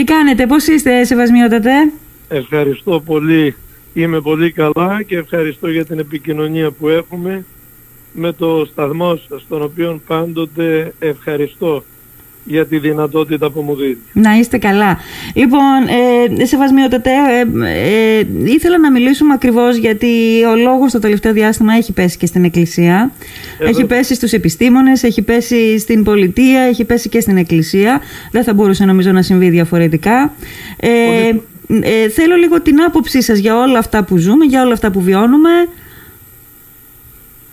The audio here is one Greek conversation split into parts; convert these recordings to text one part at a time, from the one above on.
Τι κάνετε, πώς είστε Σεβασμιότατε; Ευχαριστώ πολύ. Είμαι πολύ καλά και ευχαριστώ για την επικοινωνία που έχουμε με το σταθμό σας, τον οποίο πάντοτε ευχαριστώ για τη δυνατότητα που μου δίνει. Να είστε καλά. Λοιπόν, ε, σεβασμιότατε, ε, ε, ήθελα να μιλήσουμε ακριβώς γιατί ο λόγος το τελευταίο διάστημα έχει πέσει και στην Εκκλησία. Έχει πέσει στους επιστήμονες, έχει πέσει στην πολιτεία, έχει πέσει και στην Εκκλησία. Δεν θα μπορούσε νομίζω να συμβεί διαφορετικά. Ε, ε, θέλω λίγο την άποψή σας για όλα αυτά που ζούμε, για όλα αυτά που βιώνουμε.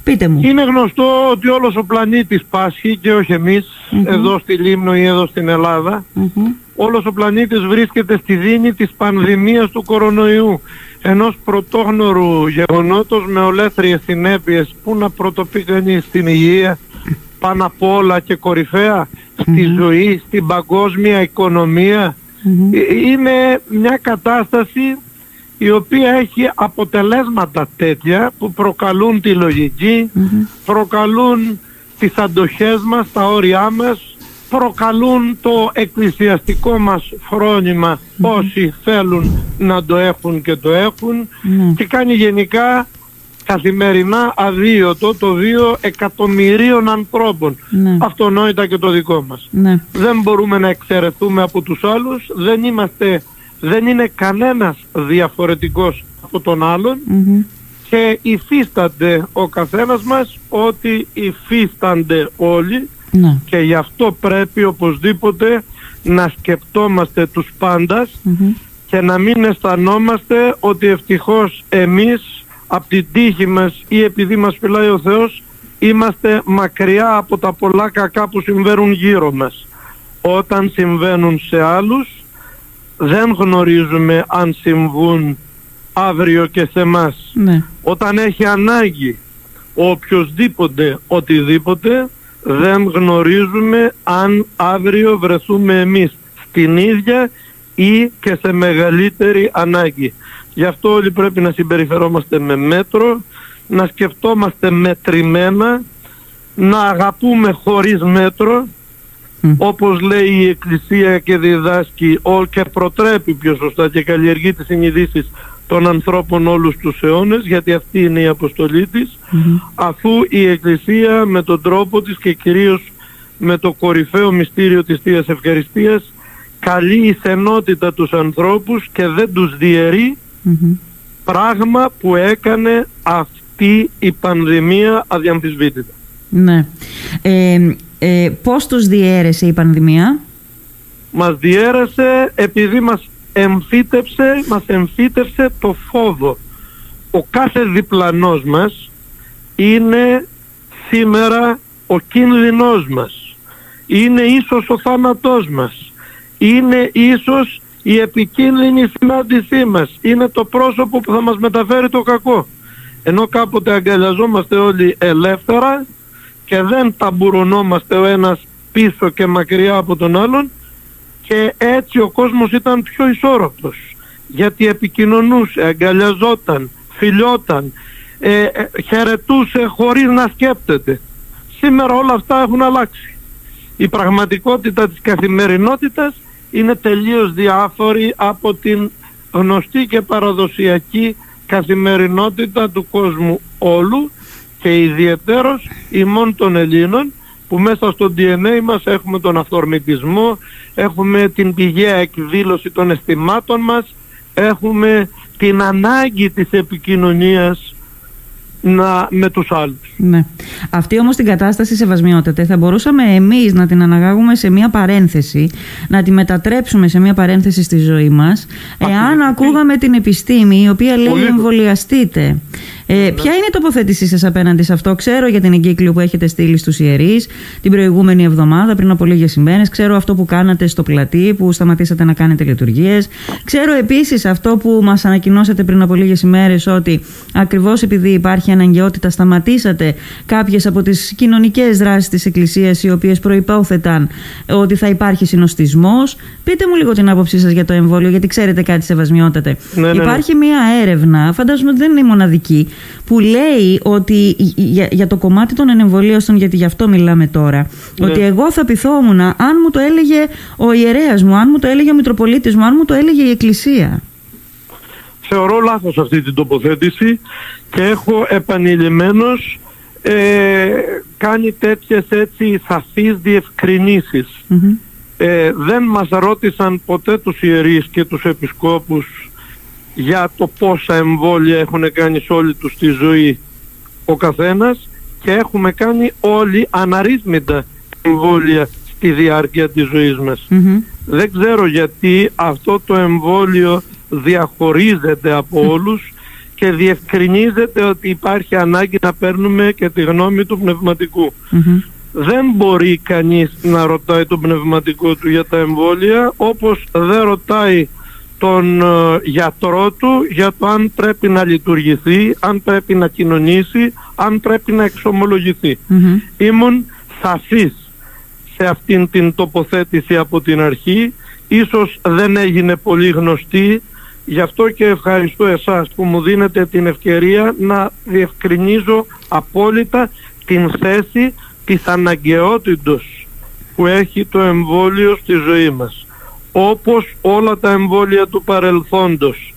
Πείτε μου. Είναι γνωστό ότι όλος ο πλανήτης πάσχει και όχι εδώ στη Λίμνο ή εδώ στην Ελλάδα. Όλος ο πλανήτης βρίσκεται στη δίνη της πανδημίας του κορονοϊού. Ενός πρωτόγνωρου γεγονότος με ολέθριες συνέπειες που να πρωτοπεί κανείς στην υγεία πάνω απ' όλα και κορυφαία στη ζωή, στην παγκόσμια οικονομία. Ε, είναι μια κατάσταση η οποία έχει αποτελέσματα τέτοια που προκαλούν τη λογικη προκαλούν τις αντοχές μας, τα όρια μας, προκαλούν το εκκλησιαστικό μας φρόνημα όσοι θέλουν να το έχουν και το εχουν και κάνει γενικά καθημερινά αδίωτο το βίο εκατομμυρίων ανθρώπων. Ναι. Αυτονόητα και το δικό μας. Ναι. Δεν μπορούμε να εξαιρεθούμε από τους άλλους, δεν είμαστε δεν είναι κανένας διαφορετικός από τον αλλον και υφίστανται ο καθένας μας ότι υφίστανται όλοι ναι. και γι' αυτό πρέπει οπωσδήποτε να σκεπτόμαστε τους παντας και να μην αισθανόμαστε ότι ευτυχώς εμείς από την τύχη μας ή επειδή μας φυλάει ο Θεός είμαστε μακριά από τα πολλά κακά που συμβαίνουν γύρω μας. Όταν συμβαίνουν σε άλλους δεν γνωρίζουμε αν συμβούν αύριο και σε μας. Ναι. Όταν έχει ανάγκη ο οποιοδήποτε οτιδήποτε δεν γνωρίζουμε αν αύριο βρεθούμε εμείς στην ίδια ή και σε μεγαλύτερη ανάγκη. Γι' αυτό όλοι πρέπει να συμπεριφερόμαστε με μέτρο, να σκεφτόμαστε μετρημένα, να αγαπούμε χωρίς μέτρο όπως λέει η Εκκλησία και διδάσκει και προτρέπει πιο σωστά και καλλιεργεί τις συνειδήσεις των ανθρώπων όλους τους αιώνες γιατί αυτή είναι η αποστολή της αφού η Εκκλησία με τον τρόπο της και κυρίως με το κορυφαίο μυστήριο της Θείας Ευχαριστίας καλεί η θενότητα τους ανθρώπους και δεν τους διαιρει πράγμα που έκανε αυτή η πανδημία αδιαμφισβήτητα. Ναι. Ε, ε, πώς τους διέρεσε η πανδημία; Μας διέρεσε επειδή μας εμφύτεψε, μας εμφύτεψε το φόβο. Ο κάθε διπλανός μας είναι σήμερα ο κίνδυνός μας. Είναι ίσως ο θάνατός μας. Είναι ίσως η επικίνδυνη συνάντησή μας. Είναι το πρόσωπο που θα μας μεταφέρει το κακό. Ενώ κάποτε αγκαλιαζόμαστε όλοι ελεύθερα και δεν ταμπουρωνόμαστε ο ένας πίσω και μακριά από τον άλλον και έτσι ο κόσμος ήταν πιο ισόρροπος γιατί επικοινωνούσε, αγκαλιαζόταν, φιλιόταν, ε, ε, χαιρετούσε χωρίς να σκέπτεται. Σήμερα όλα αυτά έχουν αλλάξει. Η πραγματικότητα της καθημερινότητας είναι τελείως διάφορη από την γνωστή και παραδοσιακή καθημερινότητα του κόσμου όλου και ιδιαιτέρως ημών των Ελλήνων που μέσα στο DNA μας έχουμε τον αυθορμητισμό, έχουμε την πηγαία εκδήλωση των αισθημάτων μας, έχουμε την ανάγκη της επικοινωνίας να, με τους άλλους. Ναι. Αυτή όμως την κατάσταση σεβασμιότητα θα μπορούσαμε εμείς να την αναγάγουμε σε μια παρένθεση, να τη μετατρέψουμε σε μια παρένθεση στη ζωή μας, εάν ακούγαμε την επιστήμη η οποία λέει εμβολιαστείτε. Ε, ναι. Ποια είναι η τοποθέτησή σας απέναντι σε αυτό; Ξέρω για την εγκύκλιο που έχετε στείλει στους ιερείς την προηγούμενη εβδομάδα πριν από λίγες ημέρες. Ξέρω αυτό που κάνατε στο πλατή που σταματήσατε να κάνετε λειτουργίες. Ξέρω επίσης αυτό που μας ανακοινώσατε πριν από λίγες ημέρες ότι ακριβώς επειδή υπάρχει αναγκαιότητα σταματήσατε κάποιες από τις κοινωνικές δράσεις της Εκκλησίας οι οποίες προϋπόθεταν ότι θα υπάρχει συνοστισμός. Πείτε μου λίγο την άποψή σας για το εμβόλιο γιατί ξέρετε κάτι σεβασμιότατε. Ναι, ναι, ναι. Υπάρχει μια έρευνα, φαντάζομαι ότι δεν είναι η μοναδική, που λέει ότι για, για το κομμάτι των ενεμβολίωσεων, γιατί γι' αυτό μιλάμε τώρα, Ναι. ότι εγώ θα πειθόμουν αν μου το έλεγε ο ιερέας μου, αν μου το έλεγε ο Μητροπολίτης μου, αν μου το έλεγε η Εκκλησία. Θεωρώ λάθος αυτή την τοποθέτηση και έχω επανειλημμένως ε, κάνει τέτοιες έτσι σαφείς διευκρινήσεις. Μμμ. Ε, δεν μας ρώτησαν ποτέ τους ιερείς και τους επισκόπους για το πόσα εμβόλια έχουν κάνει σε όλη τους τη ζωή ο καθένας και έχουμε κάνει όλοι αναρρύθμιτα εμβόλια στη διάρκεια της ζωής μας. Μμμ. Δεν ξέρω γιατί αυτό το εμβόλιο διαχωρίζεται από όλους και διευκρινίζεται ότι υπάρχει ανάγκη να παίρνουμε και τη γνώμη του πνευματικού. Μμμ. Δεν μπορεί κανείς να ρωτάει τον πνευματικό του για τα εμβόλια όπως δεν ρωτάει τον ε, γιατρό του για το αν πρέπει να λειτουργηθεί, αν πρέπει να κοινωνήσει, αν πρέπει να εξομολογηθεί. Μμμ. Ήμουν σαφής σε αυτήν την τοποθέτηση από την αρχή. Ίσως δεν έγινε πολύ γνωστή. Γι' αυτό και ευχαριστώ εσάς που μου δίνετε την ευκαιρία να διευκρινίζω απόλυτα την θέση της αναγκαιότητος που έχει το εμβόλιο στη ζωή μας. Όπως όλα τα εμβόλια του παρελθόντος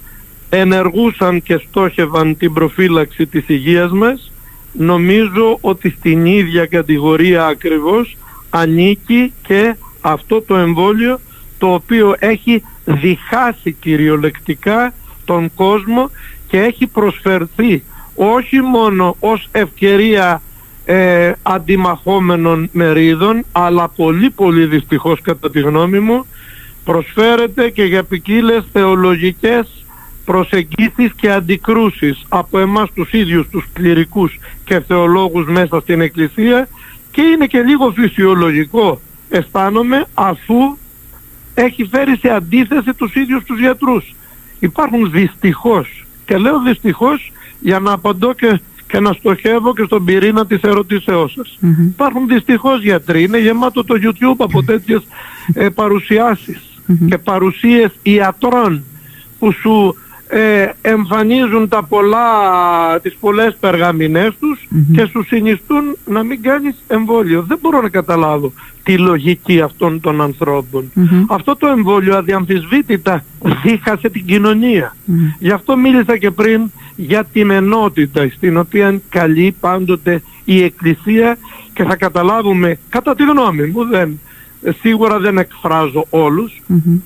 ενεργούσαν και στόχευαν την προφύλαξη της υγείας μας, νομίζω ότι στην ίδια κατηγορία ακριβώς ανήκει και αυτό το εμβόλιο το οποίο έχει διχάσει κυριολεκτικά τον κόσμο και έχει προσφερθεί όχι μόνο ως ευκαιρία ε, αντιμαχόμενων μερίδων αλλά πολύ πολύ δυστυχώς κατά τη γνώμη μου προσφέρεται και για ποικίλες θεολογικές προσεγγίσεις και αντικρούσεις από εμάς τους ίδιους τους κληρικούς και θεολόγους μέσα στην Εκκλησία και είναι και λίγο φυσιολογικό αισθάνομαι αφού έχει φέρει σε αντίθεση τους ίδιους τους γιατρούς. Υπάρχουν δυστυχώς και λέω δυστυχώς για να απαντώ και, και να στοχεύω και στον πυρήνα της ερωτήσεώς σας. Μμμ. Υπάρχουν δυστυχώς γιατροί, είναι γεμάτο το YouTube από τέτοιες ε, παρουσιάσεις και παρουσίες ιατρών που σου ε, εμφανίζουν τα πολλά, τις πολλές περγαμηνές τους Μμμ. και σου συνιστούν να μην κάνεις εμβόλιο. Δεν μπορώ να καταλάβω τη λογική αυτών των ανθρώπων. Μμμ. Αυτό το εμβόλιο αδιαμφισβήτητα δίχασε την κοινωνία. Μμμ. Γι' αυτό μίλησα και πριν για την ενότητα στην οποία καλεί πάντοτε η Εκκλησία και θα καταλάβουμε, κατά τη γνώμη μου, δεν, σίγουρα δεν εκφράζω όλους, Μμμ.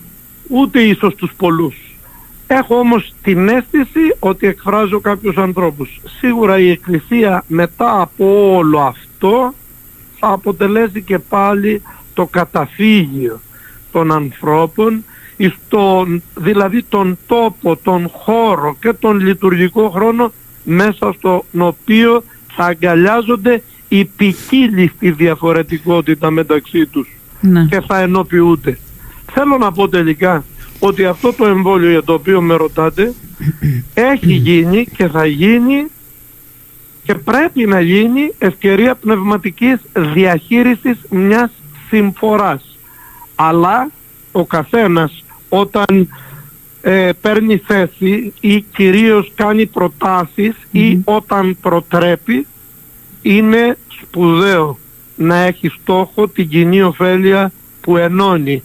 ούτε ίσως τους πολλούς. Έχω όμως την αίσθηση ότι εκφράζω κάποιους ανθρώπους. Σίγουρα η Εκκλησία μετά από όλο αυτό θα αποτελέσει και πάλι το καταφύγιο των ανθρώπων στον, δηλαδή τον τόπο, τον χώρο και τον λειτουργικό χρόνο μέσα στον οποίο θα αγκαλιάζονται οι ποικίλοι στη διαφορετικότητα μεταξύ τους Ναι. και θα ενοποιούνται. Θέλω να πω τελικά ότι αυτό το εμβόλιο για το οποίο με ρωτάτε έχει γίνει και θα γίνει και πρέπει να γίνει ευκαιρία πνευματικής διαχείρισης μιας συμφοράς. Αλλά ο καθένας όταν ε, παίρνει θέση ή κυρίως κάνει προτάσεις ή όταν προτρέπει είναι σπουδαίο να έχει στόχο την κοινή ωφέλεια που ενώνει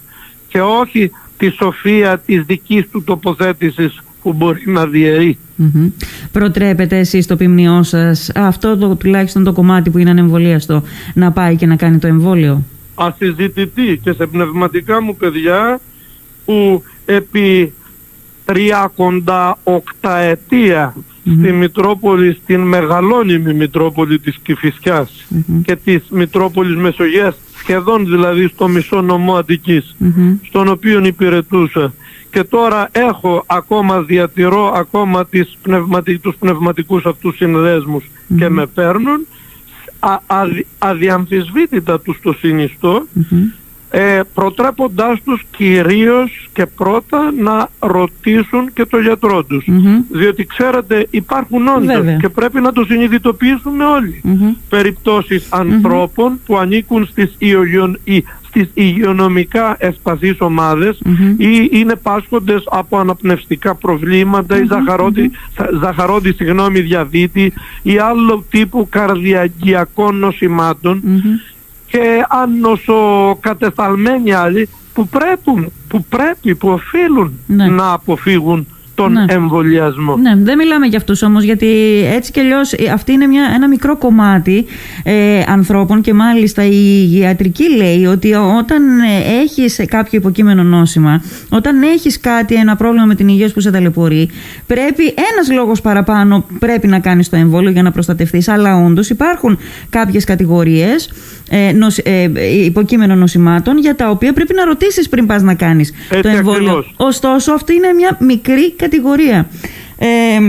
και όχι τη σοφία της δικής του τοποθέτησης που μπορεί να διαιρεί. Μμμ. Προτρέπετε εσείς στο ποιμνιό σας αυτό το, τουλάχιστον το κομμάτι που είναι ανεμβολίαστο να πάει και να κάνει το εμβόλιο; ασυζητητή και σε πνευματικά μου παιδιά που επί τριακοντά οκταετία στη Μητρόπολη, στην μεγαλώνυμη Μητρόπολη της Κηφισιάς Μμμ. και της Μητρόπολης Μεσογείας σχεδόν δηλαδή στο μισό νομό Αττικής Μμμ. στον οποίο υπηρετούσα και τώρα έχω ακόμα διατηρώ ακόμα τις πνευματι... τους πνευματικούς αυτούς συνδέσμους και με παίρνουν α, αδι- αδιαμφισβήτητα τους το συνιστώ Μμμ. Ε, προτρέποντάς τους κυρίως και πρώτα να ρωτήσουν και το γιατρό τους. Διότι ξέρετε υπάρχουν όντως και πρέπει να το συνειδητοποιήσουμε όλοι. Περιπτώσεις ανθρώπων που ανήκουν στις, ιογιον, στις υγειονομικά ευπαθείς ή είναι πάσχοντες από αναπνευστικά προβλήματα ή ζαχαρόδι, ζαχαρόδι συγγνώμη, διαβήτη ή άλλο τύπου καρδιακιακών και αν νοσοκατεσταλμένοι άλλοι που πρέπει, που, πρέπει, που οφείλουν ναι. να αποφύγουν τον ναι. εμβολιασμό. Ναι, δεν μιλάμε για αυτούς όμως γιατί έτσι κι αλλιώς ε, αυτή είναι μια, ένα μικρό κομμάτι ε, ανθρώπων και μάλιστα η ιατρική λέει ότι όταν ε, έχεις κάποιο υποκείμενο νόσημα, όταν έχεις κάτι, ένα πρόβλημα με την υγεία σου που σε ταλαιπωρεί, πρέπει ένας λόγος παραπάνω πρέπει να κάνεις το εμβόλιο για να προστατευτείς, αλλά όντως υπάρχουν κάποιες κατηγορίες ε, νοσ, ε, υποκείμενο νοσημάτων για τα οποία πρέπει να ρωτήσεις πριν πας να κάνεις το εμβόλιο. Ωστόσο αυτή είναι μια μικρή κατηγορία. Ε,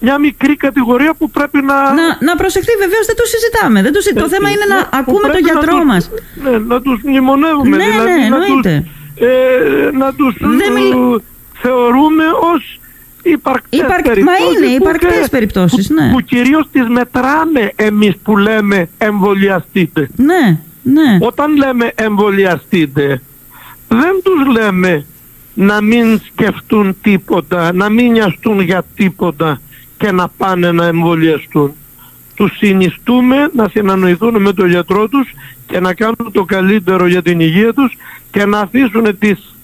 μια μικρή κατηγορία που πρέπει να... Να, να προσεχθεί βεβαίως δεν το συζητάμε. Δεν το, το θέμα είναι να ναι, ακούμε τον γιατρό να μας. Ναι, να τους μνημονεύουμε. Ναι, δηλαδή, ναι, να τους, ε, να τους θεωρούμε ως υπαρκτές Υπαρκ... περιπτώσεις. Μα είναι υπαρκτές περιπτώσεις, ναι. Που, που κυρίως τις μετράμε εμείς που λέμε εμβολιαστείτε. Ναι, ναι. Όταν λέμε εμβολιαστείτε, δεν τους λέμε να μην σκεφτούν τίποτα, να μην νοιαστούν για τίποτα και να πάνε να εμβολιαστούν. Τους συνιστούμε να συνανοηθούν με τον γιατρό τους και να κάνουν το καλύτερο για την υγεία τους και να αφήσουν τις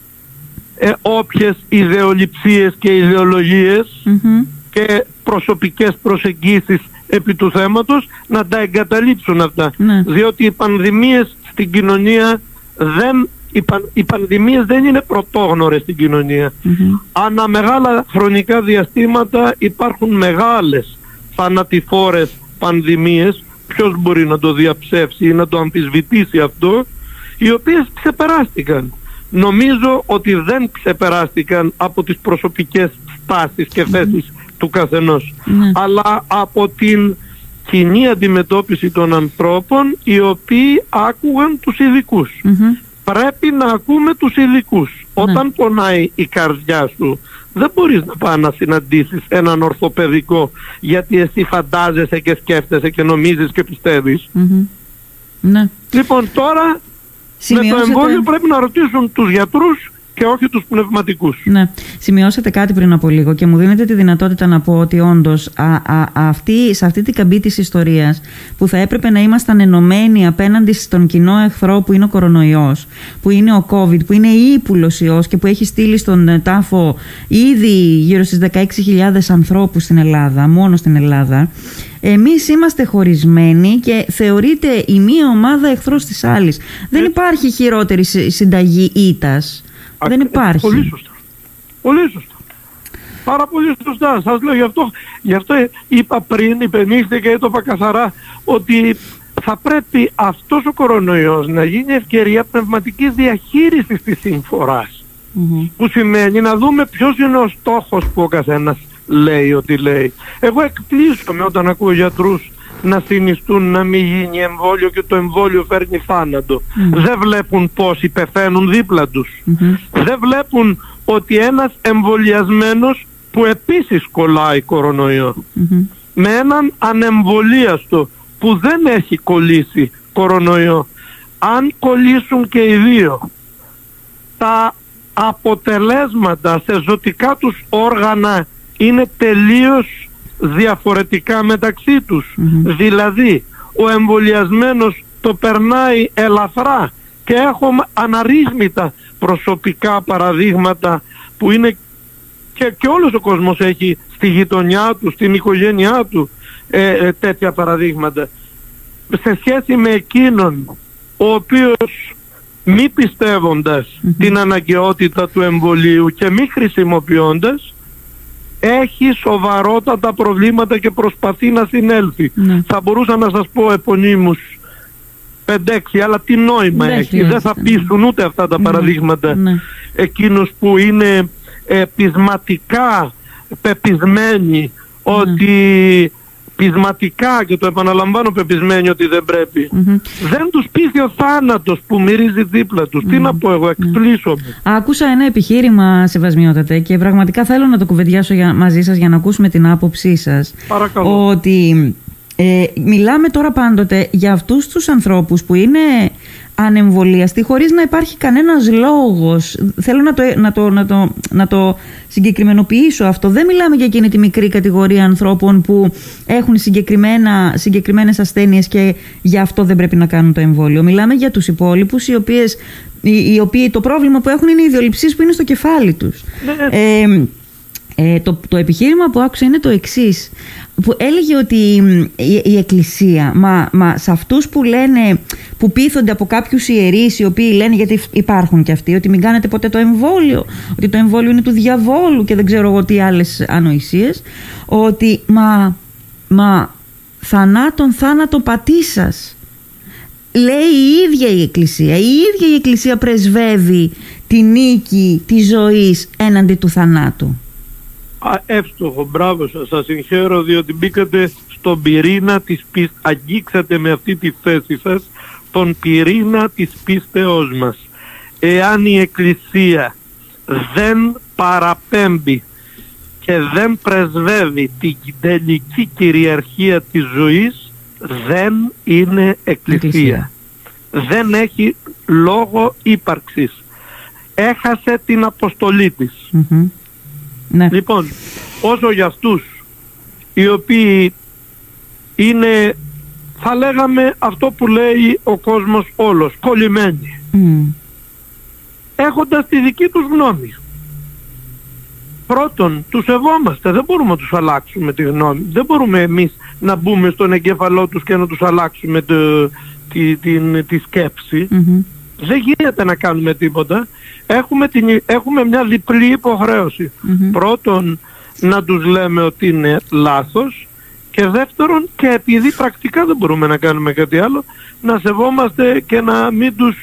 ε, όποιες ιδεολειψίες και ιδεολογιες και προσωπικές προσεγγίσεις επί του θέματος να τα εγκαταλείψουν αυτά. Ναι. Διότι οι πανδημίες στην κοινωνία δεν οι, παν, οι πανδημίες δεν είναι πρωτόγνωρες στην κοινωνία. Mm-hmm. Ανά μεγάλα χρονικά διαστήματα υπάρχουν μεγάλες θανατηφόρες πανδημίες, ποιος μπορεί να το διαψεύσει ή να το αμφισβητήσει αυτό, οι οποίες ξεπεράστηκαν. Νομίζω ότι δεν ξεπεράστηκαν από τις προσωπικές στάσεις και θέσεις του καθενός, ναι. αλλά από την κοινή αντιμετώπιση των ανθρώπων οι οποίοι άκουγαν τους ειδικούς πρέπει να ακούμε τους ειδικού. Ναι. Όταν πονάει η καρδιά σου δεν μπορείς να πάει να συναντήσεις έναν ορθοπαιδικό γιατί εσύ φαντάζεσαι και σκέφτεσαι και νομίζεις και πιστευεις Ναι. Λοιπόν τώρα με το εμβόλιο πρέπει να ρωτήσουν τους γιατρούς και όχι τους πνευματικούς. Ναι. Σημειώσατε κάτι πριν από λίγο και μου δίνετε τη δυνατότητα να πω ότι όντως αυτή, σε αυτή την καμπή της ιστορίας που θα έπρεπε να ήμασταν ενωμένοι απέναντι στον κοινό εχθρό που είναι ο κορονοϊός, που είναι ο COVID, που είναι ύπουλος ιός και που έχει στείλει στον ε, τάφο ήδη γύρω στις 16.000 ανθρώπους στην Ελλάδα, μόνο στην Ελλάδα, εμείς είμαστε χωρισμένοι και θεωρείται η μία ομάδα εχθρός της άλλης. Δεν υπάρχει χειρότερη συνταγή ήτας. Δεν υπάρχει. Πολύ σωστά. Πολύ σωστά. Πάρα πολύ σωστά. Σας λέω γι' αυτό, γι αυτό είπα πριν, υπενήχθηκα και το είπα καθαρά, ότι θα πρέπει αυτός ο κορονοϊός να γίνει ευκαιρία πνευματικής διαχείρισης της συμφορας Που σημαίνει να δούμε ποιος είναι ο στόχος που ο καθένας λέει ότι λέει. Εγώ εκπλήσωμαι όταν ακούω γιατρούς να συνιστούν να μην γίνει εμβόλιο και το εμβόλιο φέρνει θάνατο. Δεν βλέπουν πόσοι πεθαίνουν δίπλα τους. Δεν βλέπουν ότι ένας εμβολιασμένος που επίσης κολλάει με έναν ανεμβολίαστο που δεν έχει κολλήσει κορονοϊό αν κολλήσουν και οι δύο τα αποτελέσματα σε ζωτικά τους όργανα είναι τελείως διαφορετικά μεταξύ τους. Δηλαδή, ο εμβολιασμένος το περνάει ελαφρά και έχω αναρρύθμιτα προσωπικά παραδείγματα που είναι και, και όλος ο κόσμος έχει στη γειτονιά του, στην οικογένειά του ε, ε, τέτοια παραδείγματα. Σε σχέση με εκείνον ο οποίος μη πιστευοντας την αναγκαιότητα του εμβολίου και μη χρησιμοποιώντας έχει σοβαρότατα προβλήματα και προσπαθεί να συνέλθει. Ναι. Θα μπορούσα να σας πω επωνύμους 5-6, αλλά τι νόημα έχει. Δεν θα πείσουν ούτε αυτά τα ναι. παραδείγματα ναι. εκείνους που είναι ε, πεισματικά πεπισμένοι ότι πεισματικά και το επαναλαμβάνω πεπισμένοι ότι δεν πρεπει Μμμ. δεν τους πείθει ο θάνατος που μυρίζει δίπλα τους. Τι να πω εγώ, εκπλήσωμαι. Άκουσα ένα επιχείρημα, Σεβασμιότατε, και πραγματικά θέλω να το κουβεντιάσω για, μαζί σας για να ακούσουμε την άποψή σας. Παρακαλώ. Ότι ε, μιλάμε τώρα πάντοτε για αυτούς τους ανθρώπους που είναι ανεμβολίαστοι χωρίς να υπάρχει κανένας λόγος. Θέλω να το, να το, να το, να το συγκεκριμενοποιήσω αυτό. Δεν μιλάμε για εκείνη τη μικρή κατηγορία ανθρώπων που έχουν συγκεκριμένα, συγκεκριμένες ασθένειες και γι' αυτό δεν πρέπει να κάνουν το εμβόλιο. Μιλάμε για τους υπόλοιπους οι, οποίες, οι, οι οποίοι το πρόβλημα που έχουν είναι οι ιδιοληψίες που είναι στο κεφάλι τους. Ναι. Ε, ε, το, το επιχείρημα που άκουσα είναι το εξής. Που έλεγε ότι μ, η, η Εκκλησία, μα, μα σε αυτούς που λένε, που πείθονται από κάποιους ιερείς οι οποίοι λένε γιατί υπάρχουν και αυτοί, ότι μην κάνετε ποτέ το εμβόλιο, ότι το εμβόλιο είναι του διαβόλου και δεν ξέρω εγώ τι άλλες ανοησίες, ότι μα, μα θανάτων θάνατο πατήσας. Λέει η ίδια η Εκκλησία. Η ίδια η Εκκλησία πρεσβεύει τη νίκη της ζωής έναντι του θανάτου. Α, εύστοχο, μπράβο σας, σας συγχαίρω διότι μπήκατε στον πυρήνα της πίστης, αγγίξατε με αυτή τη θέση σας τον πυρήνα της πίστεώς μας. Εάν η Εκκλησία δεν παραπέμπει και δεν πρεσβεύει την τελική κυριαρχία της ζωής, δεν είναι εκκλησία. Εκκλησία. Δεν έχει λόγο ύπαρξης. Έχασε την αποστολή της. Μμμ. Ναι. Λοιπόν, όσο για αυτούς οι οποίοι είναι, θα λέγαμε αυτό που λέει ο κόσμος όλος, κολλημένοι, Μμ. έχοντας τη δική τους γνώμη. Πρώτον, τους σεβόμαστε, δεν μπορούμε να τους αλλάξουμε τη γνώμη. Δεν μπορούμε εμείς να μπούμε στον εγκέφαλό τους και να τους αλλάξουμε το, τη, την, τη σκέψη. Μμμ. Δεν γίνεται να κάνουμε τίποτα. Έχουμε, την, έχουμε μια διπλή υποχρέωση. Μμμ. Πρώτον, να τους λέμε ότι είναι λάθος και δεύτερον, και επειδή πρακτικά δεν μπορούμε να κάνουμε κάτι άλλο, να σεβόμαστε και να μην τους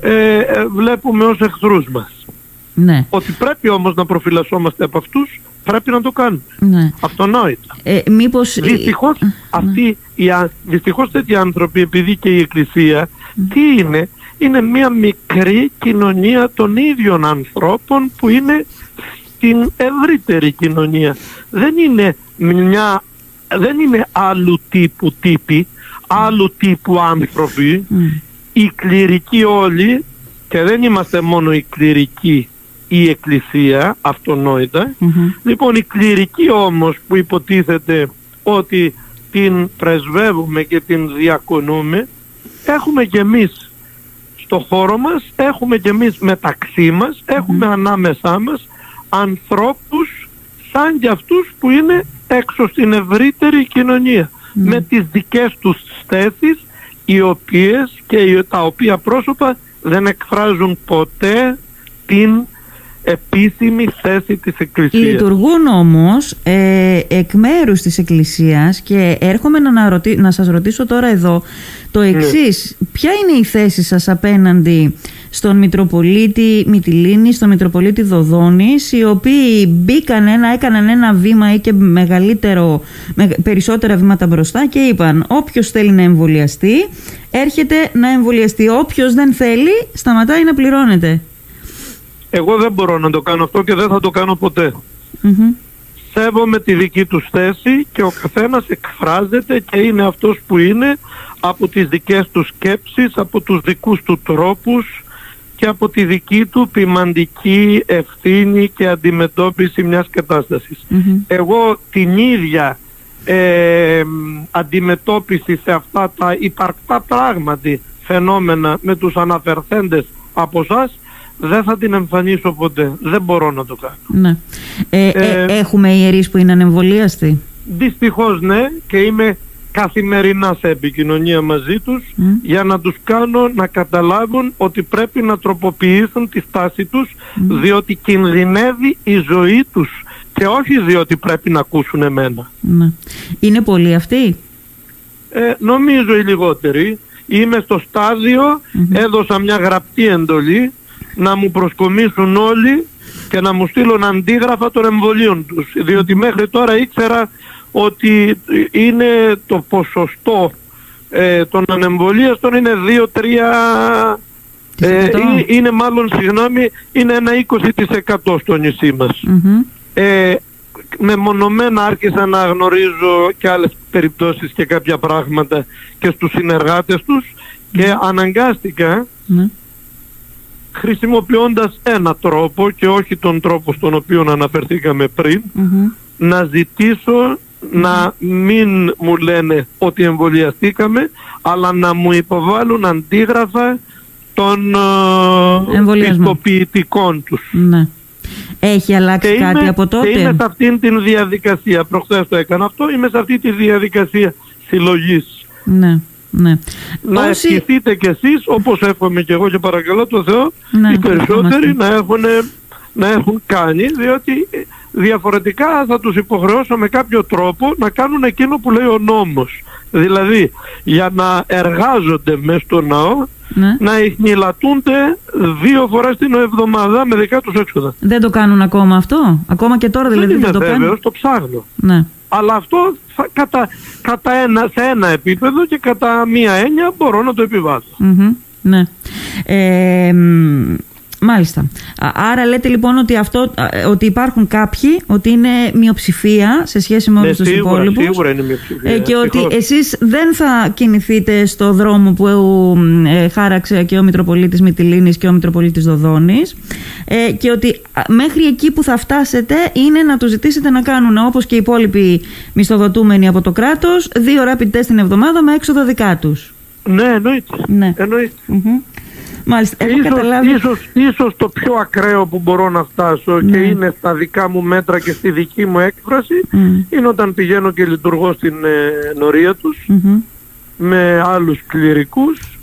ε, ε, βλέπουμε ως εχθρούς μας. Ναι. Ότι πρέπει όμως να προφυλασσόμαστε από αυτούς, πρέπει να το κάνουμε. ναι. Αυτονόητα. Ε, μήπως... Δυστυχώς, αυτοί, οι, α- δυστυχώς τέτοιοι άνθρωποι, επειδή και η Εκκλησία, τι είναι, είναι μια μικρή κοινωνία των ίδιων ανθρώπων που είναι στην ευρύτερη κοινωνία. Δεν είναι μια, δεν είναι άλλου τύπου τύποι, άλλου τύπου άνθρωποι. Μμ. Οι κληρικοί όλοι, και δεν είμαστε μόνο οι κληρικοί, η Εκκλησία, αυτονόητα, Μμμ. Λοιπόν, η κληρική όμως που υποτίθεται ότι την πρεσβεύουμε και την διακονούμε, έχουμε και εμείς στο χώρο μας, έχουμε και εμείς μεταξύ μας, έχουμε ανάμεσά μας ανθρώπους σαν και αυτούς που είναι έξω στην ευρύτερη κοινωνία. Με τις δικές τους θέσεις, οι οποίες και τα οποία πρόσωπα δεν εκφράζουν ποτέ την επίσημη θέση της Εκκλησίας. Λειτουργούν όμως ε, εκ μέρους της Εκκλησίας και έρχομαι να, αναρωτη- να σας ρωτήσω τώρα εδώ το εξής. Ποια είναι η θέση σας απέναντι στον Μητροπολίτη Μυτιλίνη, στον Μητροπολίτη Δοδόνης, οι οποίοι μπήκαν ένα, έκαναν ένα βήμα ή και μεγαλύτερο, με, περισσότερα βήματα μπροστά και είπαν όποιος θέλει να εμβολιαστεί έρχεται να εμβολιαστεί. Όποιος δεν θέλει σταματάει να πληρώνεται. Εγώ δεν μπορώ να το κάνω αυτό και δεν θα το κάνω ποτέ. Μμμ. Σέβομαι τη δική τους θέση και ο καθένας εκφράζεται και είναι αυτός που είναι από τις δικές του σκέψεις, από τους δικούς του τρόπους και από τη δική του ποιμαντική ευθύνη και αντιμετώπιση μιας κατάστασης. Μμμ. Εγώ την ίδια ε, αντιμετώπιση σε αυτά τα υπαρκτά πράγματι φαινόμενα με τους αναφερθέντες από εσά δεν θα την εμφανίσω ποτέ. Δεν μπορώ να το κάνω. Ναι. Ε, ε, Ε, έχουμε ιερείς που είναι ανεμβολίαστοι; Δυστυχώς ναι και είμαι καθημερινά σε επικοινωνία μαζί τους Μμ. για να τους κάνω να καταλάβουν ότι πρέπει να τροποποιήσουν τη στάση τους διότι κινδυνεύει η ζωή τους και όχι διότι πρέπει να ακούσουν εμένα. Ναι. Είναι πολλοί αυτοί; Ε, νομίζω οι λιγότεροι. Είμαι στο σταδιο έδωσα μια γραπτή εντολή να μου προσκομίσουν όλοι και να μου στείλουν αντίγραφα των εμβολίων τους. Διότι μέχρι τώρα ήξερα ότι είναι το ποσοστό ε, των ανεμβολίαστων είναι 2-3 ε, είναι μάλλον συγγνώμη είναι ένα 20% στο νησί μας. Ε, μεμονωμένα άρχισα να γνωρίζω και άλλες περιπτώσεις και κάποια πράγματα και στους συνεργάτες τους και αναγκάστηκα mm χρησιμοποιώντας ένα τρόπο και όχι τον τρόπο στον οποίο αναφερθήκαμε πριν να ζητήσω να μην μου λένε ότι εμβολιαστήκαμε αλλά να μου υποβάλουν αντίγραφα των ε, πιστοποιητικών τους. Ναι. Έχει αλλάξει κάτι από τότε; Και είμαι σε αυτήν την διαδικασία. Προχθές το έκανα αυτό. Είμαι σε αυτή τη διαδικασία συλλογής. Ναι. Ναι. Να Όσοι... ευχηθείτε κι εσείς όπως εύχομαι και εγώ και παρακαλώ το Θεό ναι, οι περισσότεροι να έχουν, να έχουν κάνει διότι διαφορετικά θα τους υποχρεώσω με κάποιο τρόπο να κάνουν εκείνο που λέει ο νόμος. Δηλαδή για να εργάζονται μέσα στο ναό ναι. να εχνηλατούνται δύο φορές την εβδομάδα με δικά τους έξοδα. Δεν το κάνουν ακόμα αυτό, ακόμα και τώρα δηλαδή δεν, δεν το κάνουν; το ψάχνω. Ναι. Αλλά αυτό θα, κατά, κατά ένα, σε ένα επίπεδο και κατά μία έννοια μπορώ να το επιβασω ναι. Ε, Μάλιστα. Άρα λέτε λοιπόν ότι, αυτό, ότι υπάρχουν κάποιοι, ότι είναι μειοψηφία σε σχέση με όλους ναι, τους υπόλοιπους. Σίγουρα είναι μειοψηφία. Ε, και ότι εσείς δεν θα κινηθείτε στο δρόμο που ε, χάραξε και ο Μητροπολίτης Μητυλίνης και ο Μητροπολίτης Δοδόνης ε, και ότι μέχρι εκεί που θα φτάσετε είναι να του ζητήσετε να κάνουν όπως και οι υπόλοιποι μισθοδοτούμενοι από το κράτος δύο rapid test την εβδομάδα με έξοδο δικά τους. Ναι, εννοείται. Ναι. εννοείται. Μάλιστα, ίσως, καταλάβει... ίσως, ίσως, το πιο ακραίο που μπορώ να φτάσω και ναι. είναι στα δικά μου μέτρα και στη δική μου έκφραση είναι όταν πηγαίνω και λειτουργώ στην ε, νορία τους με άλλους κληρικούς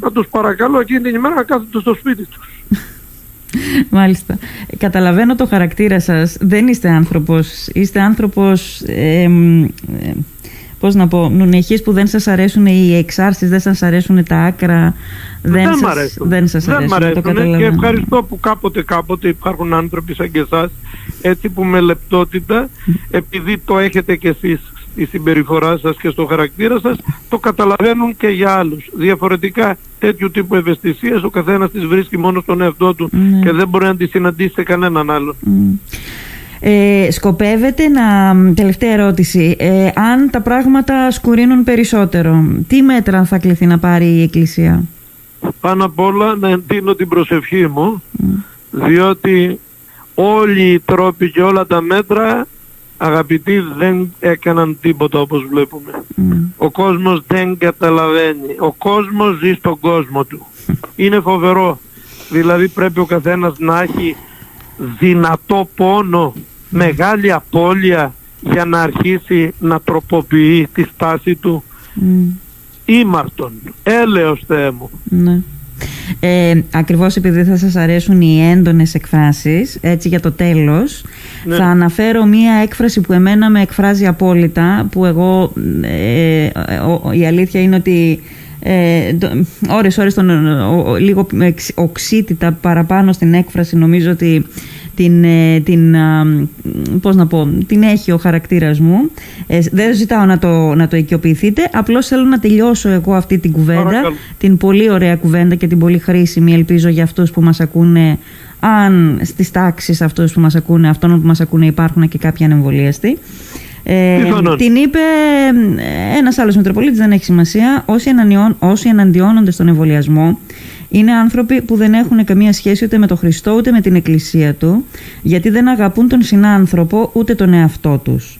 να τους παρακαλώ εκείνη την ημέρα να κάθονται στο σπίτι τους. Μάλιστα. Καταλαβαίνω το χαρακτήρα σας. Δεν είστε άνθρωπος. Είστε άνθρωπος... Ε, πώς να πω, νουνεχείς που δεν σας αρέσουν οι εξάρσεις, δεν σας αρέσουν τα άκρα, δεν, δεν σας, αρέσουν. δεν σας δεν αρέσουν. αρέσουν και ευχαριστώ που κάποτε κάποτε υπάρχουν άνθρωποι σαν και εσάς, έτσι που με λεπτότητα, επειδή το έχετε κι εσείς στη συμπεριφορά σας και στο χαρακτήρα σας, το καταλαβαίνουν και για άλλους. Διαφορετικά τέτοιου τύπου ευαισθησίες ο καθένας τις βρίσκει μόνο στον εαυτό του ναι. και δεν μπορεί να τις συναντήσει σε κανέναν άλλον. Ε, σκοπεύετε να, τελευταία ερώτηση, ε, αν τα πράγματα σκουρίνουν περισσότερο, τι μέτρα θα κληθεί να πάρει η Εκκλησία; Πάνω απ' όλα να εντείνω την προσευχή μου, διότι όλοι οι τρόποι και όλα τα μέτρα αγαπητοί δεν έκαναν τίποτα όπως βλέπουμε. Ο κόσμος δεν καταλαβαίνει. Ο κόσμος ζει στον κόσμο του. Είναι φοβερό. Δηλαδή πρέπει ο καθένας να έχει δυνατό πόνο μεγάλη απώλεια για να αρχίσει να τροποποιεί τη στάση του mm. ήμαρτον, έλεος Θεέ μου. Ναι. Ε, ακριβώς επειδή θα σας αρέσουν οι έντονες εκφράσεις έτσι για το τέλος ναι. θα αναφέρω μία έκφραση που εμένα με εκφράζει απόλυτα που εγώ ε, η αλήθεια είναι ότι ε, ώρες ώρες τον, λίγο οξύτητα παραπάνω στην έκφραση νομίζω ότι την, ε, την, πώς να πω, την έχει ο χαρακτήρας μου. Ε, δεν ζητάω να το, να το οικειοποιηθείτε, απλώς θέλω να τελειώσω εγώ αυτή την κουβέντα, την πολύ ωραία κουβέντα και την πολύ χρήσιμη ελπίζω για αυτούς που μας ακούνε αν στις τάξεις αυτούς που μας ακούνε, αυτών που μας ακούνε υπάρχουν και κάποιοι ανεμβολίαστοι. Ε, την είπε ένας άλλος Μητροπολίτης, δεν έχει σημασία, όσοι, όσοι εναντιώνονται στον εμβολιασμό είναι άνθρωποι που δεν έχουν καμία σχέση ούτε με τον Χριστό ούτε με την Εκκλησία του, γιατί δεν αγαπούν τον συνάνθρωπο ούτε τον εαυτό τους.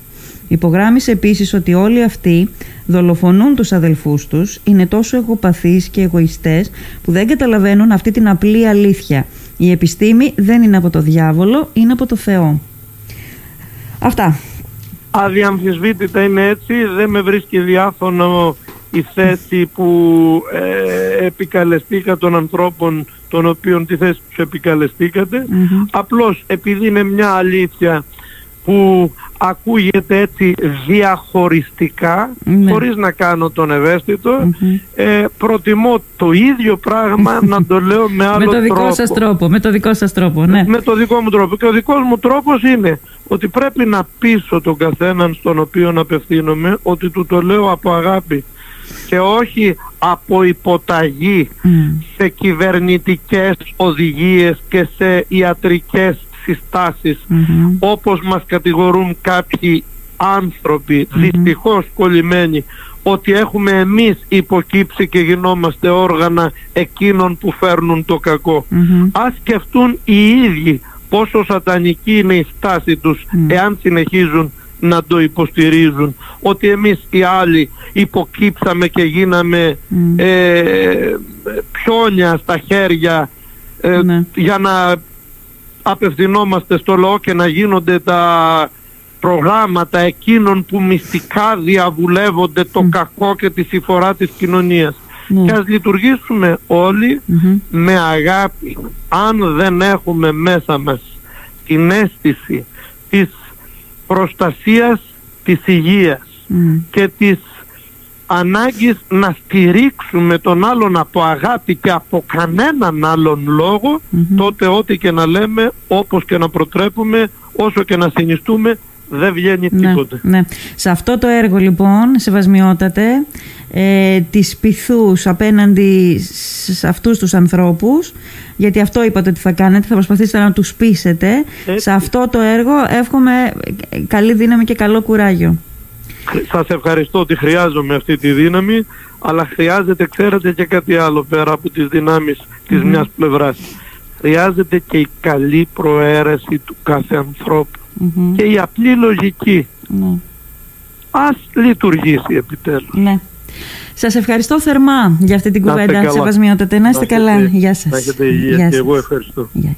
Υπογράμμισε επίσης ότι όλοι αυτοί δολοφονούν τους αδελφούς τους, είναι τόσο εγωπαθείς και εγωιστές που δεν καταλαβαίνουν αυτή την απλή αλήθεια. Η επιστήμη δεν είναι από το διάβολο, είναι από το Θεό. Αυτά. Αδιαμφισβήτητα είναι έτσι, δεν με βρίσκει διάφωνο η θέση που ε, επικαλεστήκα των ανθρώπων των οποίων τη θέση τους επικαλεστηκατε Απλώς επειδή είναι μια αλήθεια που ακούγεται έτσι διαχωριστικά mm χωρίς να κάνω τον ευαίσθητο ε, προτιμώ το ίδιο πράγμα να το λέω με άλλο τρόπο. Με το δικό σας τρόπο, με το δικό σας τρόπο, ναι. Με το δικό μου τρόπο. Και ο δικός μου τρόπος είναι ότι πρέπει να πείσω τον καθέναν στον οποίο απευθύνομαι ότι του το λέω από αγάπη και όχι από υποταγή σε κυβερνητικές οδηγίες και σε ιατρικές συστάσεις. Όπως μας κατηγορούν κάποιοι άνθρωποι mm-hmm. δυστυχώς κολλημένοι ότι έχουμε εμείς υποκύψει και γινόμαστε όργανα εκείνων που φέρνουν το κακό. Ας σκεφτούν οι ίδιοι πόσο σατανική είναι η στάση τους εάν συνεχίζουν να το υποστηρίζουν ότι εμείς οι άλλοι υποκύψαμε και γίναμε ε, πιόνια στα χέρια ε, ναι. για να απευθυνόμαστε στο λαό και να γίνονται τα προγράμματα εκείνων που μυστικά διαβουλεύονται το κακό και τη συμφορά της κοινωνίας. Ναι. Και ας λειτουργήσουμε με αγάπη. Αν δεν έχουμε μέσα μας την αίσθηση της προστασίας της υγείας και της ανάγκης να στηρίξουμε τον άλλον από αγάπη και από κανέναν άλλον τότε ό,τι και να λέμε, όπως και να προτρέπουμε, όσο και να συνιστούμε, δεν βγαίνει ναι, τίποτε. Ναι. Σε αυτό το έργο λοιπόν, σεβασμιότατε, ε, τις πυθούς απέναντι σε αυτούς τους ανθρώπους, γιατί αυτό είπατε ότι θα κάνετε, θα προσπαθήσετε να τους πείσετε. Σε αυτό το έργο εύχομαι καλή δύναμη και καλό κουράγιο. Σας ευχαριστώ ότι χρειάζομαι αυτή τη δύναμη, αλλά χρειάζεται, ξέρετε, και κάτι άλλο πέρα από τις δυνάμεις της mm μιας πλευράς. Χρειάζεται και η καλή προαίρεση του κάθε ανθρώπου και η απλή λογική. Ναι. Ας λειτουργήσει επιτέλους. Ναι. Σας ευχαριστώ θερμά για αυτή την κουβέντα. Σεβασμιότατε. Να είστε καλά. Γεια σας. Να έχετε υγεία και εγώ ευχαριστώ. Γεια.